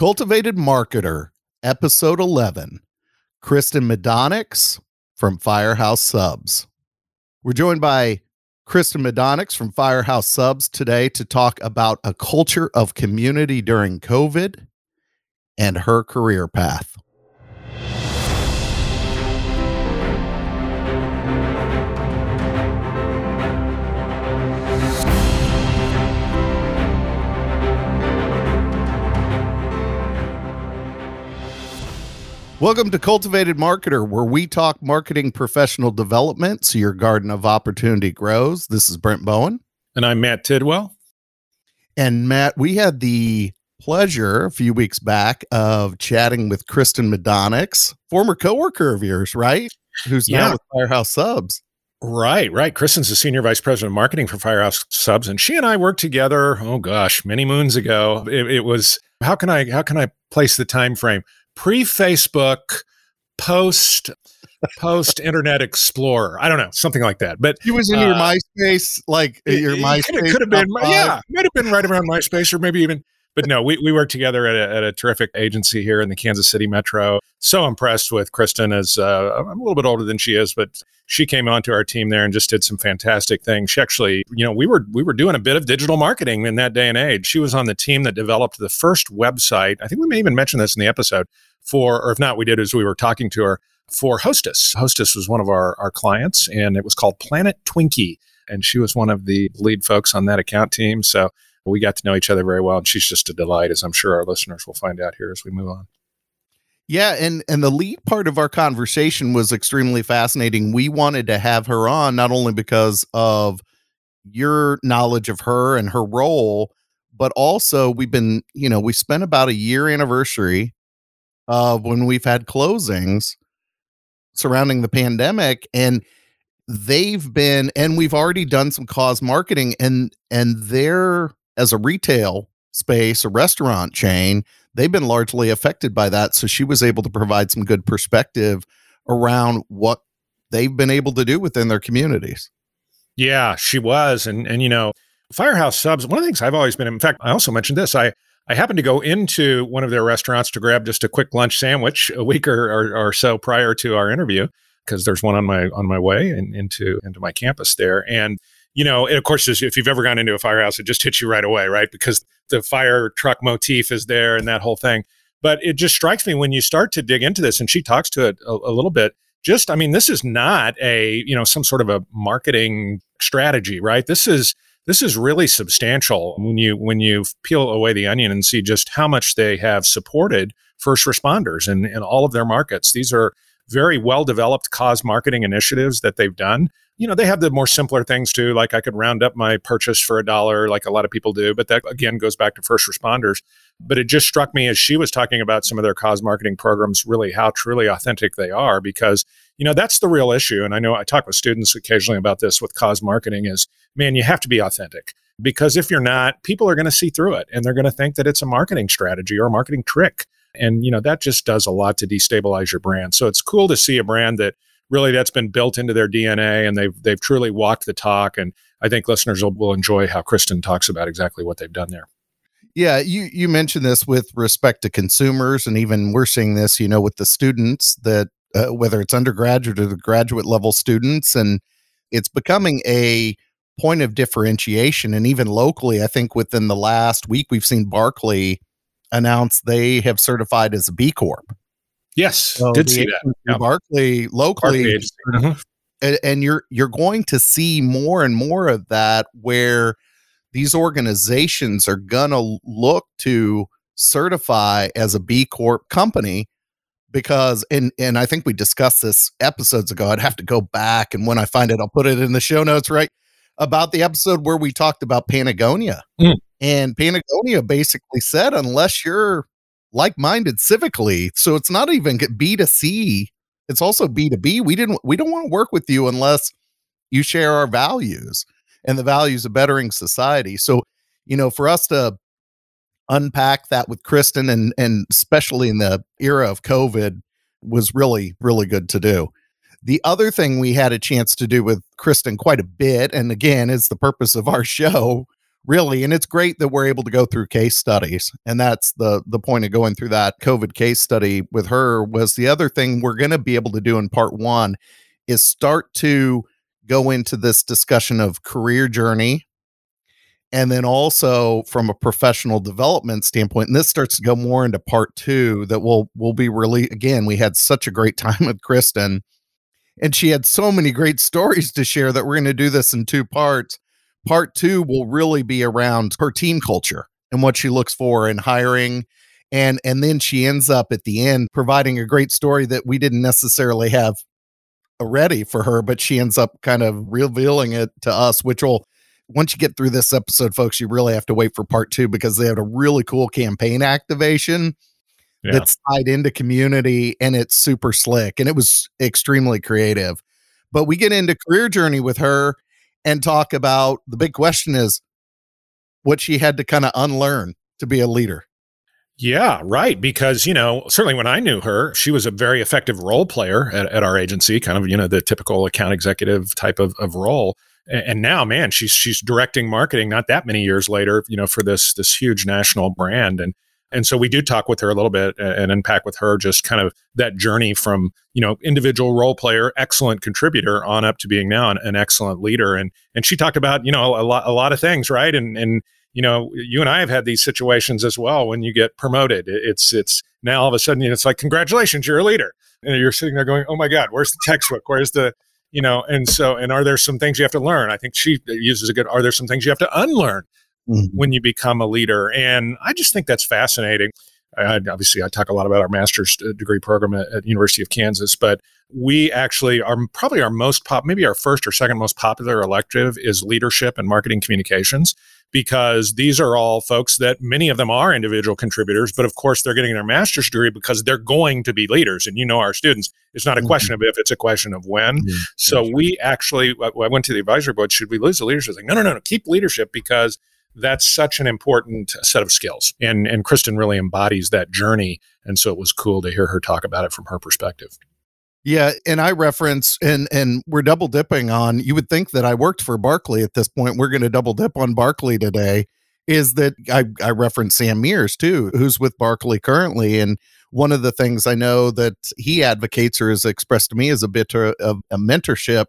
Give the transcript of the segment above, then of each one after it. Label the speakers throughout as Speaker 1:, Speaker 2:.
Speaker 1: Cultivated Marketer, Episode 11. Kristen Medonix from Firehouse Subs. We're joined by Kristen Medonix from Firehouse Subs today to talk about a culture of community during COVID and her career path. Welcome to Cultivated Marketer, where we talk marketing professional development so your garden of opportunity grows. This is Brent Bowen.
Speaker 2: And I'm Matt Tidwell.
Speaker 1: And Matt, we had the pleasure a few weeks back of chatting with Kristen Medonix, former coworker of yours, right? Who's yeah. now with Firehouse Subs.
Speaker 2: Right, right. Kristen's the senior vice president of marketing for Firehouse Subs, and she and I worked together. Oh gosh, many moons ago. It, it was how can I how can I place the time frame? Pre Facebook, post post Internet Explorer. I don't know, something like that. But
Speaker 1: he was in uh, your MySpace, like your MySpace.
Speaker 2: It could have been, yeah, might have been right around MySpace, or maybe even. But no, we, we worked together at a, at a terrific agency here in the Kansas City Metro. So impressed with Kristen as uh, I'm a little bit older than she is, but she came onto our team there and just did some fantastic things. She actually, you know, we were we were doing a bit of digital marketing in that day and age. She was on the team that developed the first website. I think we may even mention this in the episode for, or if not, we did as we were talking to her for Hostess. Hostess was one of our, our clients, and it was called Planet Twinkie. And she was one of the lead folks on that account team. So we got to know each other very well. And she's just a delight, as I'm sure our listeners will find out here as we move on.
Speaker 1: Yeah, and and the lead part of our conversation was extremely fascinating. We wanted to have her on not only because of your knowledge of her and her role, but also we've been, you know, we spent about a year anniversary of when we've had closings surrounding the pandemic and they've been and we've already done some cause marketing and and they're as a retail space a restaurant chain they've been largely affected by that so she was able to provide some good perspective around what they've been able to do within their communities
Speaker 2: yeah she was and and you know firehouse subs one of the things i've always been in fact i also mentioned this i I happened to go into one of their restaurants to grab just a quick lunch sandwich a week or, or, or so prior to our interview because there's one on my on my way in, into into my campus there. And you know, and of course, if you've ever gone into a firehouse, it just hits you right away, right? Because the fire truck motif is there and that whole thing. But it just strikes me when you start to dig into this, and she talks to it a, a little bit. Just, I mean, this is not a you know some sort of a marketing strategy, right? This is this is really substantial when you when you peel away the onion and see just how much they have supported first responders in, in all of their markets. These are very well developed cause marketing initiatives that they've done. You know, they have the more simpler things too, like I could round up my purchase for a dollar, like a lot of people do, but that again goes back to first responders. But it just struck me as she was talking about some of their cause marketing programs, really how truly authentic they are, because you know that's the real issue. And i know i talk with students occasionally about this with cause marketing is man you have to be authentic because if you're not people are going to see through it and they're going to think that it's a marketing strategy or a marketing trick. And you know that just does a lot to destabilize your brand. So it's cool to see a brand that really that's been built into their dna and they've they've truly walked the talk and i think listeners will, will enjoy how kristen talks about exactly what they've done there
Speaker 1: yeah, you you mentioned this with respect to consumers, and even we're seeing this, you know, with the students that uh, whether it's undergraduate or the graduate level students, and it's becoming a point of differentiation. And even locally, I think within the last week, we've seen Barkley announce they have certified as a B Corp.
Speaker 2: Yes, so did see that.
Speaker 1: Yeah. Barkley locally, mm-hmm. and, and you're you're going to see more and more of that where these organizations are gonna look to certify as a B Corp company because and and I think we discussed this episodes ago. I'd have to go back and when I find it, I'll put it in the show notes, right? About the episode where we talked about Patagonia. Mm. And Patagonia basically said, unless you're like-minded civically, so it's not even B2C, it's also B2B. We didn't we don't want to work with you unless you share our values and the values of bettering society. So, you know, for us to unpack that with Kristen and and especially in the era of COVID was really really good to do. The other thing we had a chance to do with Kristen quite a bit, and again, is the purpose of our show, really and it's great that we're able to go through case studies and that's the the point of going through that covid case study with her was the other thing we're going to be able to do in part 1 is start to go into this discussion of career journey and then also from a professional development standpoint and this starts to go more into part 2 that we'll we'll be really again we had such a great time with Kristen and she had so many great stories to share that we're going to do this in two parts Part two will really be around her team culture and what she looks for in hiring. And and then she ends up at the end providing a great story that we didn't necessarily have ready for her, but she ends up kind of revealing it to us, which will once you get through this episode, folks, you really have to wait for part two because they had a really cool campaign activation yeah. that's tied into community and it's super slick and it was extremely creative. But we get into career journey with her and talk about the big question is what she had to kind of unlearn to be a leader.
Speaker 3: Yeah, right. Because, you know, certainly when I knew her, she was a very effective role player at, at our agency, kind of, you know, the typical account executive type of, of role. And, and now, man, she's she's directing marketing not that many years later, you know, for this this huge national brand. And and so we do talk with her a little bit and unpack with her just kind of that journey from, you know, individual role player, excellent contributor on up to being now an, an excellent leader. And and she talked about, you know, a lot a lot of things, right? And and you know, you and I have had these situations as well when you get promoted. It's it's now all of a sudden it's like congratulations, you're a leader. And you're sitting there going, "Oh my god, where's the textbook? Where's the you know, and so, and are there some things you have to learn? I think she uses a good, are there some things you have to unlearn? Mm-hmm. when you become a leader. And I just think that's fascinating. I, obviously, I talk a lot about our master's uh, degree program at, at University of Kansas, but we actually are probably our most pop, maybe our first or second most popular elective is leadership and marketing communications because these are all folks that many of them are individual contributors, but of course they're getting their master's degree because they're going to be leaders. And you know, our students, it's not a mm-hmm. question of if, it's a question of when. Mm-hmm. So we actually, I went to the advisory board, should we lose the leadership? Like, no, no, no, no, keep leadership because that's such an important set of skills. And and Kristen really embodies that journey. And so it was cool to hear her talk about it from her perspective.
Speaker 1: Yeah, and I reference and and we're double dipping on. You would think that I worked for Barkley at this point. We're going to double dip on Barkley today. Is that I I reference Sam Mears too, who's with Barkley currently, and one of the things I know that he advocates or has expressed to me is a bit uh, of a mentorship.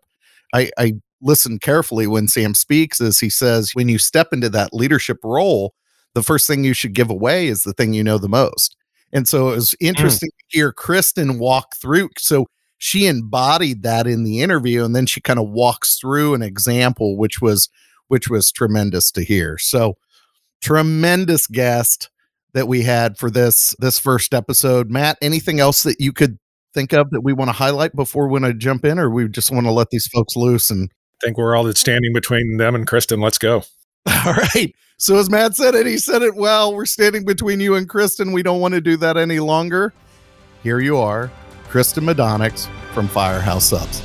Speaker 1: I, I listen carefully when Sam speaks is he says when you step into that leadership role, the first thing you should give away is the thing you know the most. And so it was mm. interesting mm. to hear Kristen walk through. So she embodied that in the interview, and then she kind of walks through an example, which was which was tremendous to hear. So tremendous guest that we had for this this first episode. Matt, anything else that you could think of that we want to highlight before we want to jump in, or we just want to let these folks loose and
Speaker 3: think we're all that's standing between them and Kristen. Let's go.
Speaker 1: All right. So as Matt said it, he said it well. We're standing between you and Kristen. We don't want to do that any longer. Here you are, Kristen Madonix from Firehouse Subs.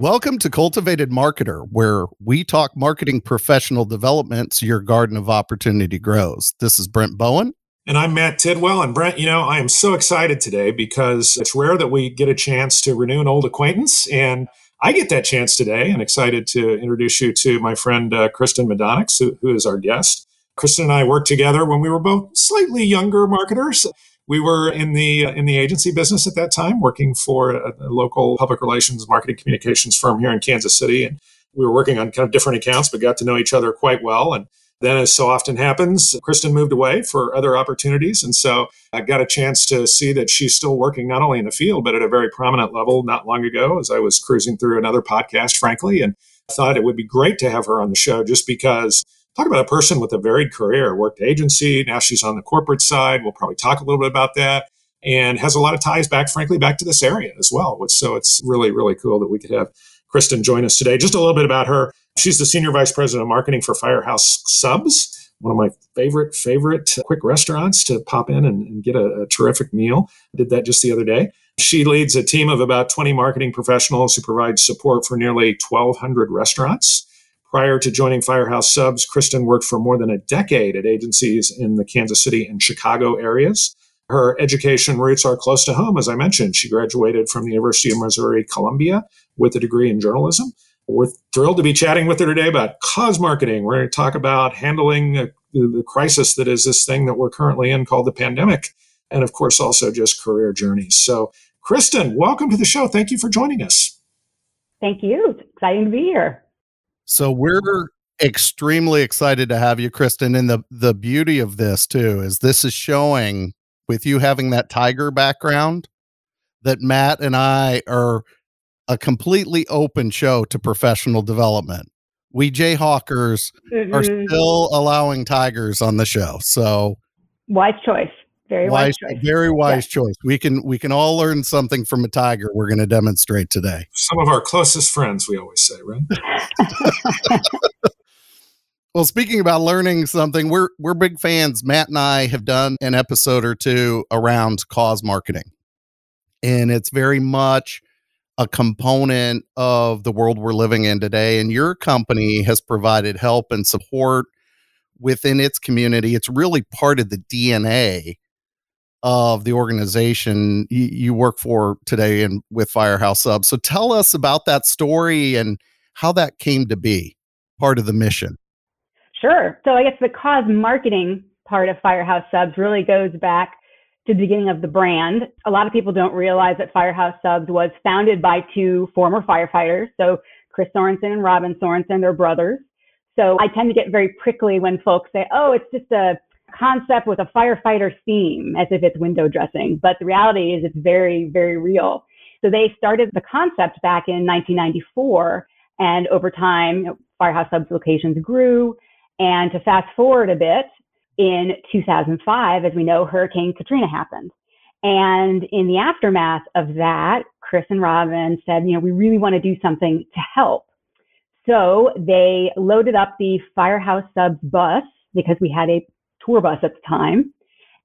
Speaker 1: Welcome to Cultivated Marketer, where we talk marketing professional development so your garden of opportunity grows. This is Brent Bowen.
Speaker 2: And I'm Matt Tidwell. And Brent, you know, I am so excited today because it's rare that we get a chance to renew an old acquaintance. And I get that chance today and excited to introduce you to my friend uh, Kristen Madonix, who, who is our guest. Kristen and I worked together when we were both slightly younger marketers. We were in the uh, in the agency business at that time, working for a, a local public relations marketing communications firm here in Kansas City, and we were working on kind of different accounts, but got to know each other quite well. And then, as so often happens, Kristen moved away for other opportunities. And so I got a chance to see that she's still working not only in the field, but at a very prominent level not long ago as I was cruising through another podcast, frankly. And thought it would be great to have her on the show just because talk about a person with a varied career, worked agency, now she's on the corporate side. We'll probably talk a little bit about that and has a lot of ties back, frankly, back to this area as well. So it's really, really cool that we could have Kristen join us today. Just a little bit about her. She's the Senior Vice President of Marketing for Firehouse Subs, one of my favorite, favorite quick restaurants to pop in and, and get a, a terrific meal. I did that just the other day. She leads a team of about 20 marketing professionals who provide support for nearly 1,200 restaurants. Prior to joining Firehouse Subs, Kristen worked for more than a decade at agencies in the Kansas City and Chicago areas. Her education roots are close to home, as I mentioned. She graduated from the University of Missouri Columbia with a degree in journalism. We're thrilled to be chatting with her today about cause marketing. We're going to talk about handling uh, the, the crisis that is this thing that we're currently in called the pandemic. And of course, also just career journeys. So, Kristen, welcome to the show. Thank you for joining us.
Speaker 4: Thank you. It's exciting to be here.
Speaker 1: So, we're extremely excited to have you, Kristen. And the, the beauty of this, too, is this is showing with you having that tiger background that Matt and I are a completely open show to professional development. We Jayhawkers mm-hmm. are still allowing tigers on the show. So
Speaker 4: wise choice. Very wise, wise choice.
Speaker 1: Very wise yeah. choice. We can we can all learn something from a tiger. We're going to demonstrate today.
Speaker 2: Some of our closest friends, we always say, right?
Speaker 1: well, speaking about learning something, we're we're big fans. Matt and I have done an episode or two around cause marketing. And it's very much a component of the world we're living in today. And your company has provided help and support within its community. It's really part of the DNA of the organization you, work for today and with Firehouse Subs. So tell us about that story and how that came to be part of the mission.
Speaker 4: Sure. So I guess the cause marketing part of Firehouse Subs really goes back to the beginning of the brand. A lot of people don't realize that Firehouse Subs was founded by two former firefighters. So Chris Sorensen and Robin Sorensen, they're brothers. So I tend to get very prickly when folks say, oh, it's just a concept with a firefighter theme, as if it's window dressing. But the reality is it's very, very real. So they started the concept back in 1994. And over time, Firehouse Subs locations grew. And to fast forward a bit, in 2005, as we know, Hurricane Katrina happened. And in the aftermath of that, Chris and Robin said, you know, we really want to do something to help. So they loaded up the Firehouse Subs bus because we had a tour bus at the time.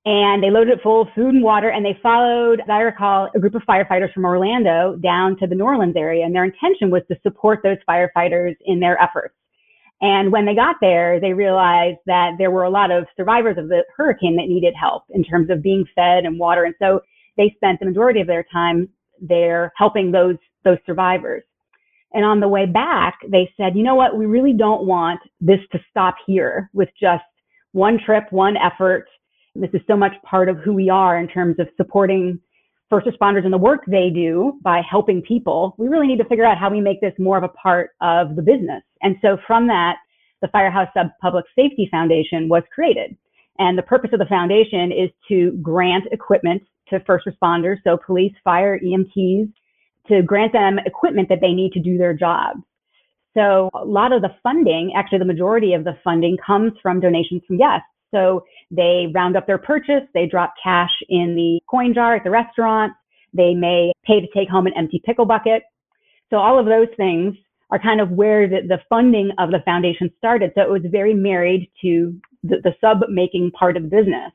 Speaker 4: And they loaded it full of food and water. And they followed, as I recall, a group of firefighters from Orlando down to the New Orleans area. And their intention was to support those firefighters in their efforts. And when they got there, they realized that there were a lot of survivors of the hurricane that needed help in terms of being fed and water. And so they spent the majority of their time there helping those, those survivors. And on the way back, they said, you know what? We really don't want this to stop here with just one trip, one effort. This is so much part of who we are in terms of supporting first responders and the work they do by helping people, we really need to figure out how we make this more of a part of the business. And so from that, the Firehouse Sub Public Safety Foundation was created. And the purpose of the foundation is to grant equipment to first responders, so police, fire, EMTs, to grant them equipment that they need to do their jobs. So a lot of the funding, actually the majority of the funding comes from donations from guests. So they round up their purchase, they drop cash in the coin jar at the restaurant, they may pay to take home an empty pickle bucket. So all of those things are kind of where the, the funding of the foundation started. So it was very married to the, the sub making part of the business.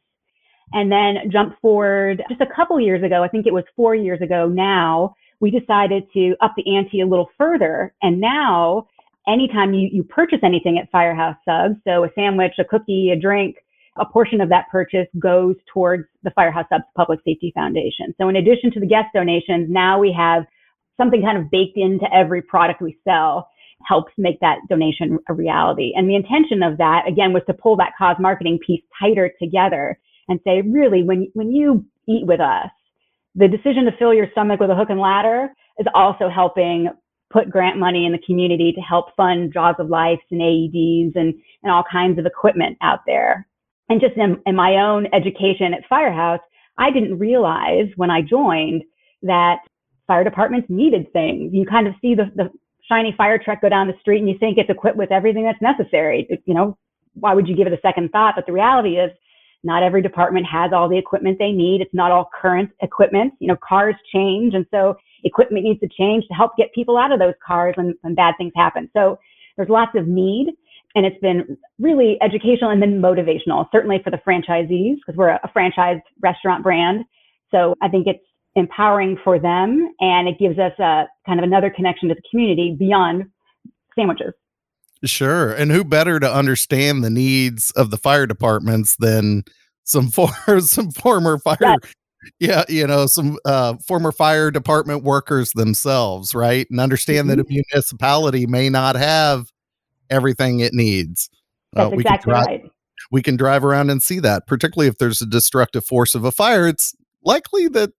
Speaker 4: And then jump forward just a couple years ago, I think it was four years ago now, we decided to up the ante a little further. And now anytime you, you purchase anything at Firehouse Subs, so a sandwich, a cookie, a drink, a portion of that purchase goes towards the Firehouse Subs Public Safety Foundation. So in addition to the guest donations, now we have something kind of baked into every product we sell helps make that donation a reality. And the intention of that, again, was to pull that cause marketing piece tighter together and say, really, when, when you eat with us, the decision to fill your stomach with a hook and ladder is also helping put grant money in the community to help fund Jaws of Life and AEDs and, and all kinds of equipment out there and just in, in my own education at Firehouse, I didn't realize when I joined that fire departments needed things. You kind of see the, the shiny fire truck go down the street and you think it's equipped with everything that's necessary. It, you know, why would you give it a second thought? But the reality is not every department has all the equipment they need. It's not all current equipment. You know, cars change. And so equipment needs to change to help get people out of those cars when, when bad things happen. So there's lots of need and it's been really educational and then motivational, certainly for the franchisees, because we're a, franchise restaurant brand. So I think it's empowering for them and it gives us a kind of another connection to the community beyond sandwiches.
Speaker 1: Sure. And who better to understand the needs of the fire departments than some for some former fire yes. yeah you know some uh, former fire department workers themselves right and understand mm-hmm. that a municipality may not have everything it needs
Speaker 4: uh, that's uh, exactly drive, right
Speaker 1: we can drive around and see that particularly if there's a destructive force of a fire it's likely that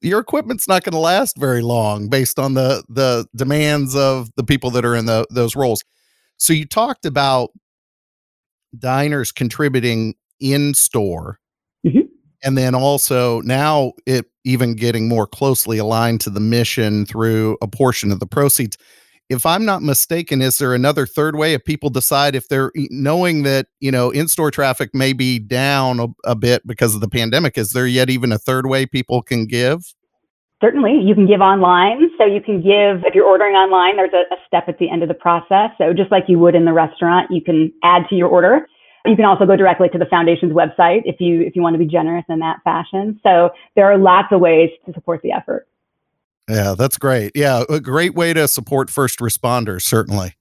Speaker 1: your equipment's not going to last very long based on the the demands of the people that are in the those roles so you talked about diners contributing in store. Mm-hmm. And then also now it even getting more closely aligned to the mission through a portion of the proceeds. If I'm not mistaken, is there another third way if people decide if they're knowing that, you know, in store traffic may be down a, a bit because of the pandemic? Is there yet even a third way people can give?
Speaker 4: Certainly, you can give online. So you can give, if you're ordering online, there's a, a, step at the end of the process. So just like you would in the restaurant, you can add to your order. You can also go directly to the foundation's website if you if you want to be generous in that fashion. So there are lots of ways to support the effort.
Speaker 1: Yeah, that's great. Yeah, a great way to support first responders, certainly.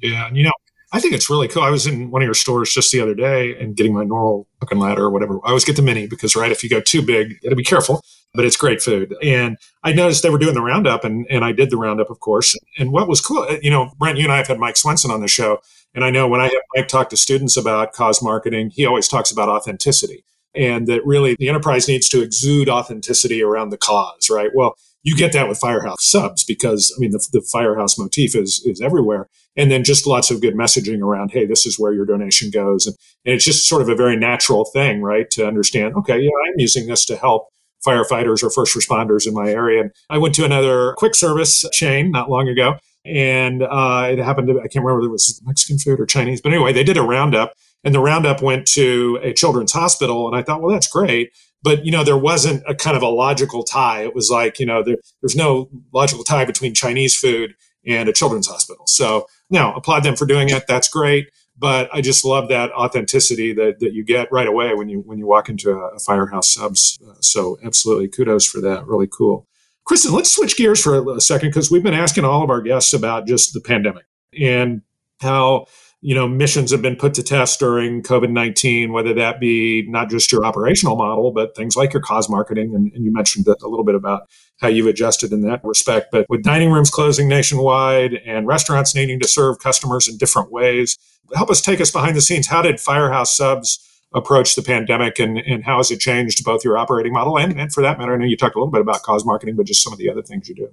Speaker 2: Yeah, and you know, I think it's really cool. I was in one of your stores just the other day and getting my normal hook and ladder or whatever. I always get the mini because, right, if you go too big, you got to be careful, but it's great food. And I noticed they were doing the roundup, and, and I did the roundup, of course. And what was cool, you know, Brent, you and I have had Mike Swenson on the show. And I know when I have Mike talk to students about cause marketing, he always talks about authenticity and that really the enterprise needs to exude authenticity around the cause, right? Well, you get that with Firehouse subs because I mean the, the Firehouse motif is is everywhere, and then just lots of good messaging around. Hey, this is where your donation goes, and, and it's just sort of a very natural thing, right? To understand. Okay, yeah, I'm using this to help firefighters or first responders in my area. And I went to another quick service chain not long ago, and uh, it happened to I can't remember if it was Mexican food or Chinese, but anyway, they did a roundup, and the roundup went to a children's hospital, and I thought, well, that's great. But you know, there wasn't a kind of a logical tie. It was like you know, there, there's no logical tie between Chinese food and a children's hospital. So now applaud them for doing it. That's great. But I just love that authenticity that, that you get right away when you when you walk into a, a firehouse subs. So absolutely kudos for that. Really cool. Kristen, let's switch gears for a second because we've been asking all of our guests about just the pandemic and how you know missions have been put to test during covid-19 whether that be not just your operational model but things like your cause marketing and, and you mentioned a little bit about how you've adjusted in that respect but with dining rooms closing nationwide and restaurants needing to serve customers in different ways help us take us behind the scenes how did firehouse subs approach the pandemic and, and how has it changed both your operating model and, and for that matter, I know you talked a little bit about cause marketing, but just some of the other things you do.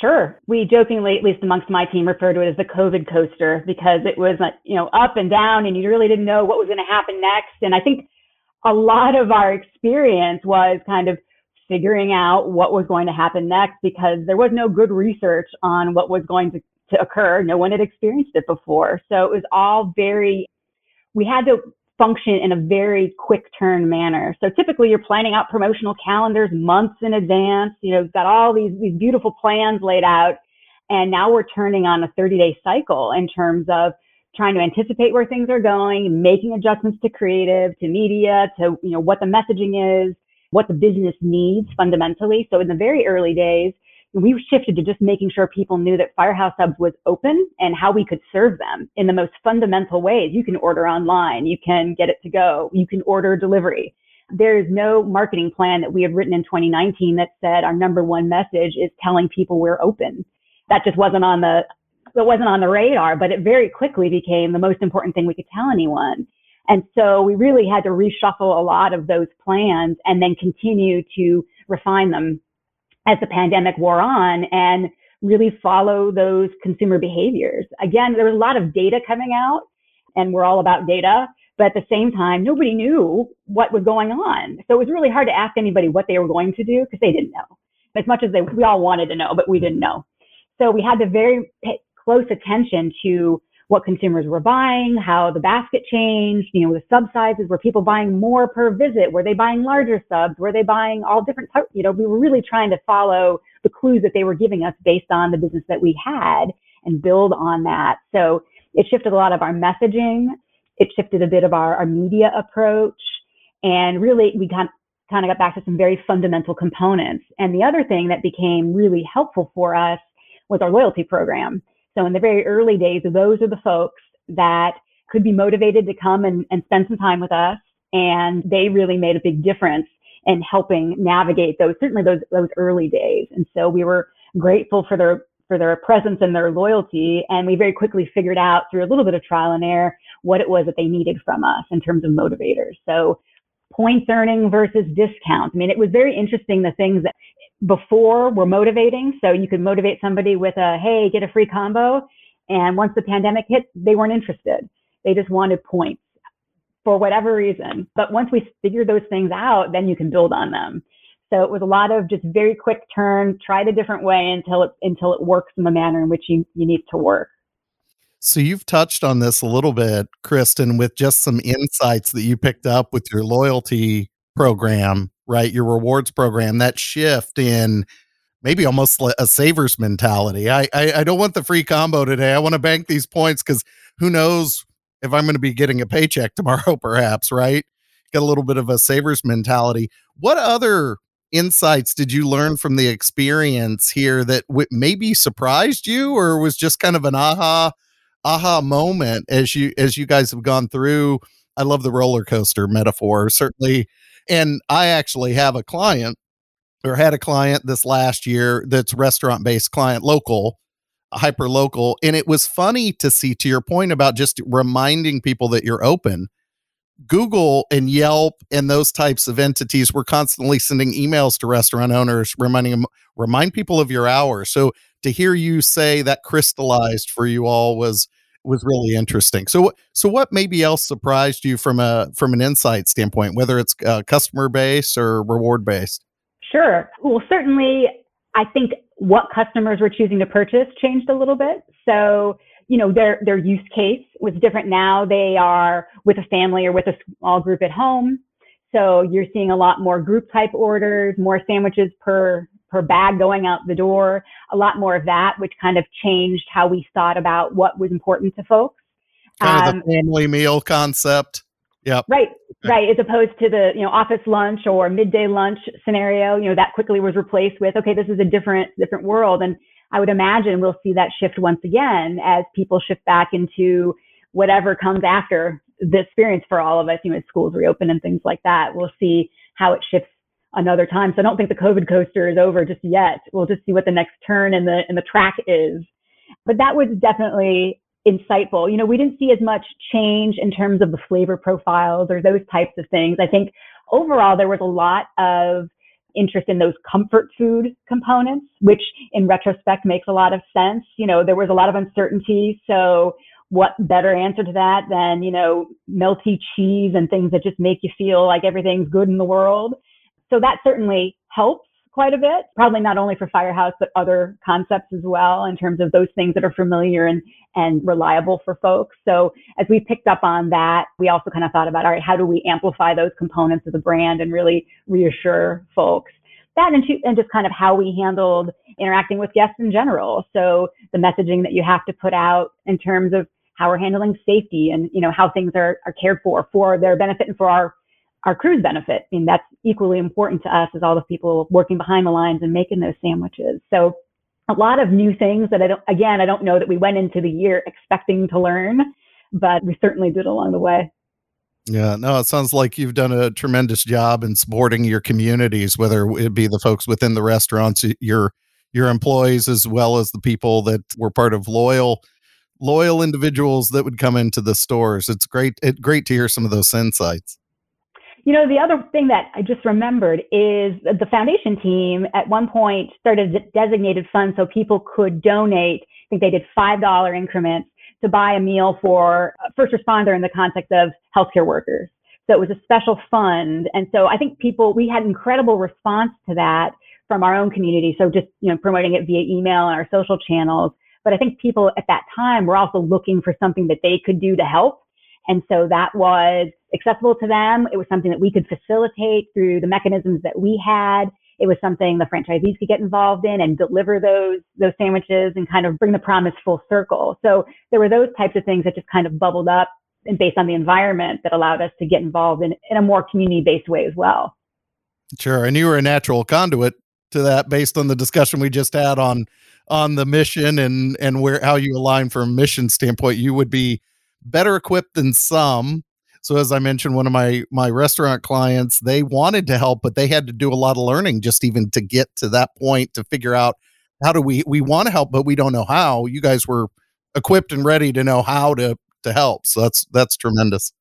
Speaker 4: Sure. We jokingly, at least amongst my team, refer to it as the COVID coaster because it was, uh, you know, up and down and you really didn't know what was going to happen next. And I think a lot of our experience was kind of figuring out what was going to happen next because there was no good research on what was going to, to occur. No one had experienced it before. So it was all very, we had to function in a very quick turn manner. So typically you're planning out promotional calendars months in advance. You know, got all these, these beautiful plans laid out. And now we're turning on a 30 day cycle in terms of trying to anticipate where things are going, making adjustments to creative, to media, to, you know, what the messaging is, what the business needs fundamentally. So in the very early days, we shifted to just making sure people knew that Firehouse Subs was open and how we could serve them in the most fundamental ways. You can order online, you can get it to go, you can order delivery. There is no marketing plan that we had written in 2019 that said our number one message is telling people we're open. That just wasn't on the it wasn't on the radar, but it very quickly became the most important thing we could tell anyone. And so we really had to reshuffle a lot of those plans and then continue to refine them as the pandemic wore on and really follow those consumer behaviors. Again, there was a lot of data coming out and we're all about data, but at the same time, nobody knew what was going on. So it was really hard to ask anybody what they were going to do because they didn't know as much as they, we all wanted to know, but we didn't know. So we had to very pay close attention to what consumers were buying, how the basket changed, you know, the sub sizes, were people buying more per visit? Were they buying larger subs? Were they buying all different types? You know, we were really trying to follow the clues that they were giving us based on the business that we had and build on that. So it shifted a lot of our messaging. It shifted a bit of our, our media approach. And really, we kind kind of got back to some very fundamental components. And the other thing that became really helpful for us was our loyalty program. So in the very early days, those are the folks that could be motivated to come and, and spend some time with us And they really made a big difference in helping navigate those, certainly those, those early days. And so we were grateful for their, for their presence and their loyalty. And we very quickly figured out through a little bit of trial and error what it was that they needed from us in terms of motivators. So points earning versus discounts. I mean, it was very interesting the things that before we were motivating. So you could motivate somebody with a, hey, get a free combo. And once the pandemic hit, they weren't interested. They just wanted points for whatever reason. But once we figure those things out, then you can build on them. So it was a lot of just very quick turn, try it a different way until it until it works in the manner in which you, you need to work.
Speaker 1: So you've touched on this a little bit, Kristen, with just some insights that you picked up with your loyalty program, right? Your rewards program, that shift in maybe almost a savers mentality. I, I, I don't want the free combo today. I want to bank these points because who knows if I'm going to be getting a paycheck tomorrow, perhaps, right? Got a little bit of a savers mentality. What other insights did you learn from the experience here that w- maybe surprised you or was just kind of an aha aha moment as you as you guys have gone through i love the roller coaster metaphor certainly and i actually have a client or had a client this last year that's restaurant based client local hyper local. And it was funny to see, to your point about just reminding people that you're open. Google and Yelp and those types of entities were constantly sending emails to restaurant owners, reminding them, remind people of your hours. So to hear you say that crystallized for you all was was really interesting. So so what maybe else surprised you from a from an insight standpoint, whether it's uh, customer base or reward based?
Speaker 4: Sure. Well, certainly, I think what customers were choosing to purchase changed a little bit. So, you know, their, their use case was different now. They are with a family or with a small group at home. So you're seeing a lot more group type orders, more sandwiches per, per bag going out the door, a lot more of that, which kind of changed how we thought about what was important to folks.
Speaker 1: Kind um, of the um, family meal concept. Yeah.
Speaker 4: Right. Right. As opposed to the, you know, office lunch or midday lunch scenario, you know, that quickly was replaced with, okay, this is a different, different world. And I would imagine we'll see that shift once again as people shift back into whatever comes after the experience for all of us, you know, as schools reopen and things like that. We'll see how it shifts another time. So I don't think the COVID coaster is over just yet. We'll just see what the next turn in the in the track is. But that was definitely insightful. You know, we didn't see as much change in terms of the flavor profiles or those types of things. I think overall there was a lot of interest in those comfort food components, which in retrospect makes a lot of sense. You know, there was a lot of uncertainty. So what better answer to that than, you know, melty cheese and things that just make you feel like everything's good in the world. So that certainly helps quite a bit, probably not only for Firehouse, but other concepts as well in terms of those things that are familiar and, and reliable for folks. So as we picked up on that, we also kind of thought about, all right, how do we amplify those components of the brand and really reassure folks? That and, and just kind of how we handled interacting with guests in general. So the messaging that you have to put out in terms of how we're handling safety and, you know, how things are, are cared for, for their benefit and for our our crew's benefit. I mean, that's equally important to us as all the people working behind the lines and making those sandwiches. So a lot of new things that I don't, again, I don't know that we went into the year expecting to learn, but we certainly did along the way.
Speaker 1: Yeah, no, it sounds like you've done a tremendous job in supporting your communities, whether it be the folks within the restaurants, your your employees, as well as the people that were part of loyal loyal individuals that would come into the stores. It's great, it, great to hear some of those insights.
Speaker 4: You know, the other thing that I just remembered is the foundation team at one point started a designated fund so people could donate. I think they did $5 increments to buy a meal for a first responder in the context of healthcare workers. So it was a special fund. And so I think people, we had incredible response to that from our own community. So just, you know, promoting it via email and our social channels. But I think people at that time were also looking for something that they could do to help. And so that was accessible to them. It was something that we could facilitate through the mechanisms that we had. It was something the franchisees could get involved in and deliver those those sandwiches and kind of bring the promise full circle. So there were those types of things that just kind of bubbled up and based on the environment that allowed us to get involved in, in a more community based way as well.
Speaker 1: Sure. And you were a natural conduit to that based on the discussion we just had on on the mission and and where how you align from a mission standpoint. You would be better equipped than some So as I mentioned, one of my my restaurant clients, they wanted to help, but they had to do a lot of learning just even to get to that point to figure out how do we we want to help, but we don't know how. You guys were equipped and ready to know how to to help. So that's that's tremendous.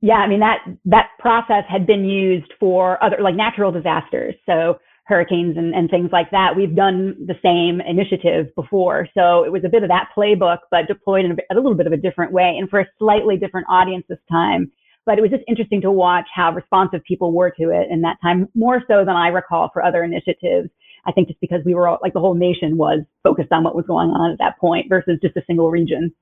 Speaker 4: Yeah, I mean that that process had been used for other like natural disasters. So hurricanes and, and things like that. We've done the same initiative before. So it was a bit of that playbook, but deployed in a, a little bit of a different way and for a slightly different audience this time. But it was just interesting to watch how responsive people were to it in that time, more so than I recall for other initiatives. I think just because we were all, like the whole nation was focused on what was going on at that point versus just a single region.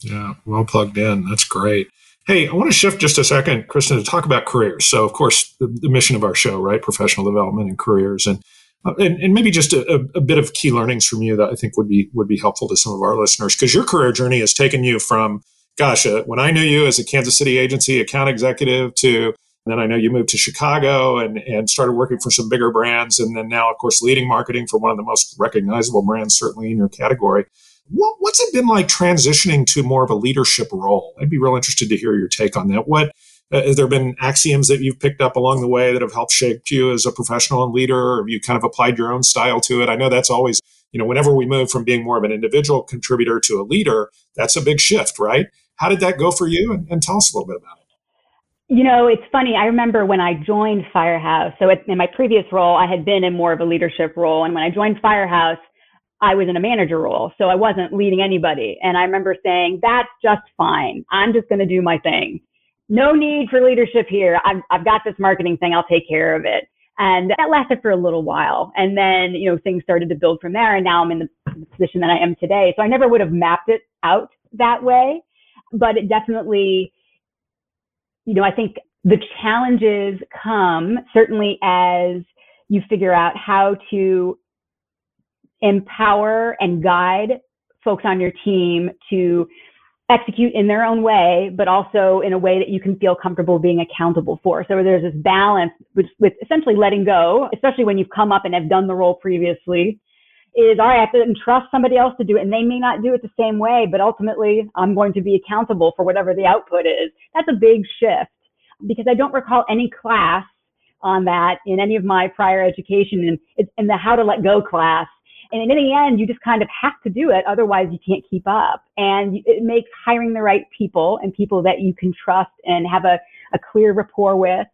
Speaker 2: Yeah, well plugged in. That's great. Hey, I want to shift just a second, Kristen, to talk about careers. So, of course, the, the mission of our show, right? Professional development and careers, and uh, and, and, maybe just a, a, bit of key learnings from you that I think would be would be helpful to some of our listeners because your career journey has taken you from, gosh, uh, when I knew you as a Kansas City agency account executive to and then I know you moved to Chicago and, and started working for some bigger brands. And then now, of course, leading marketing for one of the most recognizable brands, certainly in your category. What, what's it been like transitioning to more of a leadership role? I'd be real interested to hear your take on that. What uh, has there been axioms that you've picked up along the way that have helped shape you as a professional and leader, have you kind of applied your own style to it? I know that's always, you know, whenever we move from being more of an individual contributor to a leader, that's a big shift, right? How did that go for you? And, and tell us a little bit about it.
Speaker 4: You know, it's funny. I remember when I joined Firehouse. So in my previous role, I had been in more of a leadership role. And when I joined Firehouse, I was in a manager role, so I wasn't leading anybody. And I remember saying, that's just fine. I'm just going to do my thing. No need for leadership here. I've, I've got this marketing thing. I'll take care of it. And that lasted for a little while. And then, you know, things started to build from there. And now I'm in the position that I am today. So I never would have mapped it out that way, but it definitely, you know, I think the challenges come certainly as you figure out how to empower and guide folks on your team to execute in their own way, but also in a way that you can feel comfortable being accountable for. So there's this balance with, with essentially letting go, especially when you've come up and have done the role previously, is all right, I have to entrust somebody else to do it and they may not do it the same way, but ultimately I'm going to be accountable for whatever the output is. That's a big shift because I don't recall any class on that in any of my prior education and in the how to let go class and in the end, you just kind of have to do it. Otherwise, you can't keep up. And it makes hiring the right people and people that you can trust and have a, a clear rapport with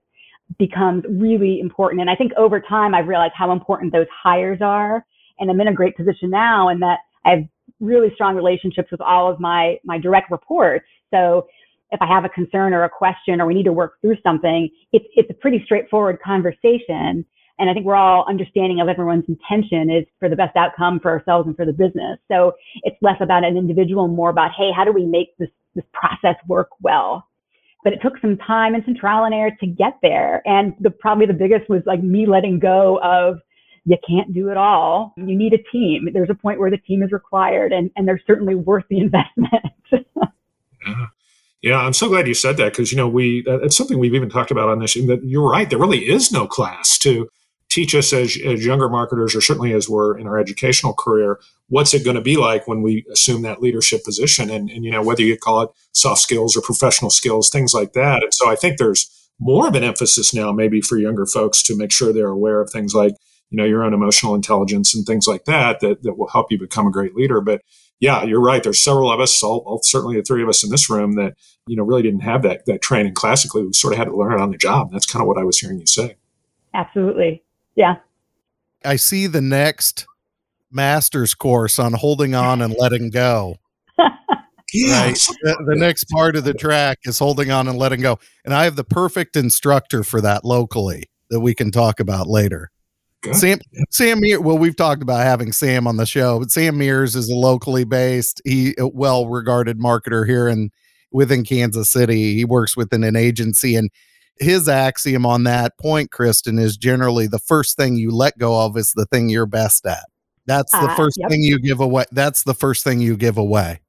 Speaker 4: becomes really important. And I think over time, I've realized how important those hires are. And I'm in a great position now and that I have really strong relationships with all of my, my direct reports. So if I have a concern or a question or we need to work through something, it's, it's a pretty straightforward conversation. And I think we're all understanding of everyone's intention is for the best outcome for ourselves and for the business. So it's less about an individual, more about, hey, how do we make this, this process work well? But it took some time and some trial and error to get there. And the probably the biggest was like me letting go of you can't do it all. You need a team. There's a point where the team is required and, and they're certainly worth the investment.
Speaker 2: yeah. Yeah, I'm so glad you said that because you know we it's something we've even talked about on this. That you're right, there really is no class to teach us as, as younger marketers, or certainly as we're in our educational career, what's it going to be like when we assume that leadership position? And, and, you know, whether you call it soft skills or professional skills, things like that. And so I think there's more of an emphasis now, maybe for younger folks to make sure they're aware of things like, you know, your own emotional intelligence and things like that, that, that will help you become a great leader. But yeah, you're right. There's several of us, all, all, certainly the three of us in this room that, you know, really didn't have that, that training classically. We sort of had to learn it on the job. That's kind of what I was hearing you say.
Speaker 4: Absolutely yeah.
Speaker 1: I see the next master's course on holding on and letting go.
Speaker 2: yeah, right?
Speaker 1: the, the, next part of the track is holding on and letting go. And I have the perfect instructor for that locally that we can talk about later. Good. Sam Sam Mears, well, we've talked about having Sam on the show, but Sam Mears is a locally based, he well regarded marketer here in within Kansas City. He works within an agency and his axiom on that point, Kristen, is generally the first thing you let go of is the thing you're best at. That's the uh, first yep. thing you give away. That's the first thing you give away.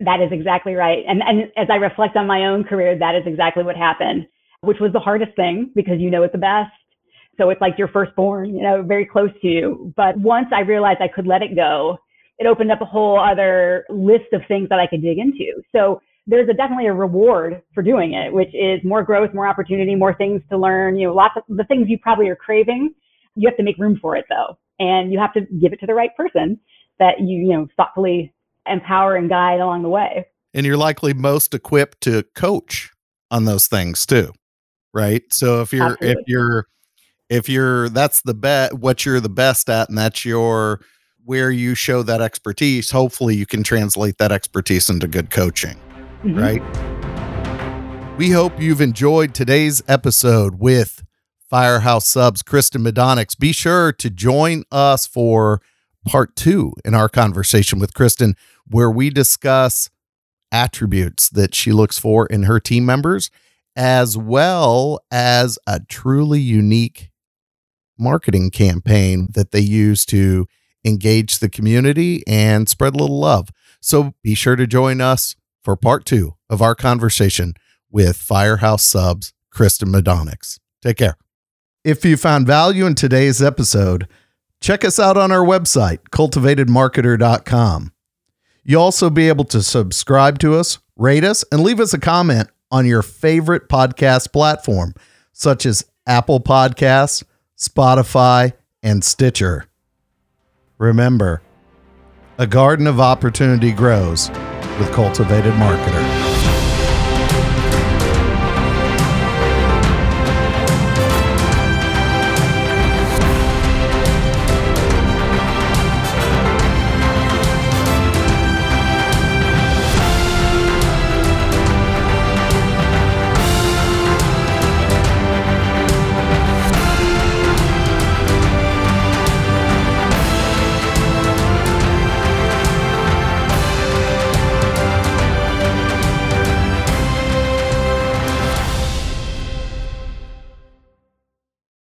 Speaker 4: That is exactly right. And and as I reflect on my own career, that is exactly what happened, which was the hardest thing because you know it the best. So it's like your firstborn, you know, very close to you. But once I realized I could let it go, it opened up a whole other list of things that I could dig into. So there's a, definitely a reward for doing it, which is more growth, more opportunity, more things to learn, you know, lots of the things you probably are craving. You have to make room for it though. And you have to give it to the right person that you, you know, thoughtfully empower and guide along the way.
Speaker 1: And you're likely most equipped to coach on those things too. Right. So if you're, Absolutely. if you're, if you're, that's the bet, what you're the best at, and that's your, where you show that expertise, hopefully you can translate that expertise into good coaching mm-hmm. right? We hope you've enjoyed today's episode with Firehouse Subs Kristen Medonics. Be sure to join us for part two in our conversation with Kristen, where we discuss attributes that she looks for in her team members, as well as a truly unique marketing campaign that they use to engage the community and spread a little love. So be sure to join us for part two of our conversation with Firehouse Subs, Kristen Medonics. Take care. If you found value in today's episode, check us out on our website, cultivatedmarketer.com. You'll also be able to subscribe to us, rate us, and leave us a comment on your favorite podcast platform, such as Apple Podcasts, Spotify, and Stitcher. Remember, a garden of opportunity grows with Cultivated Marketer.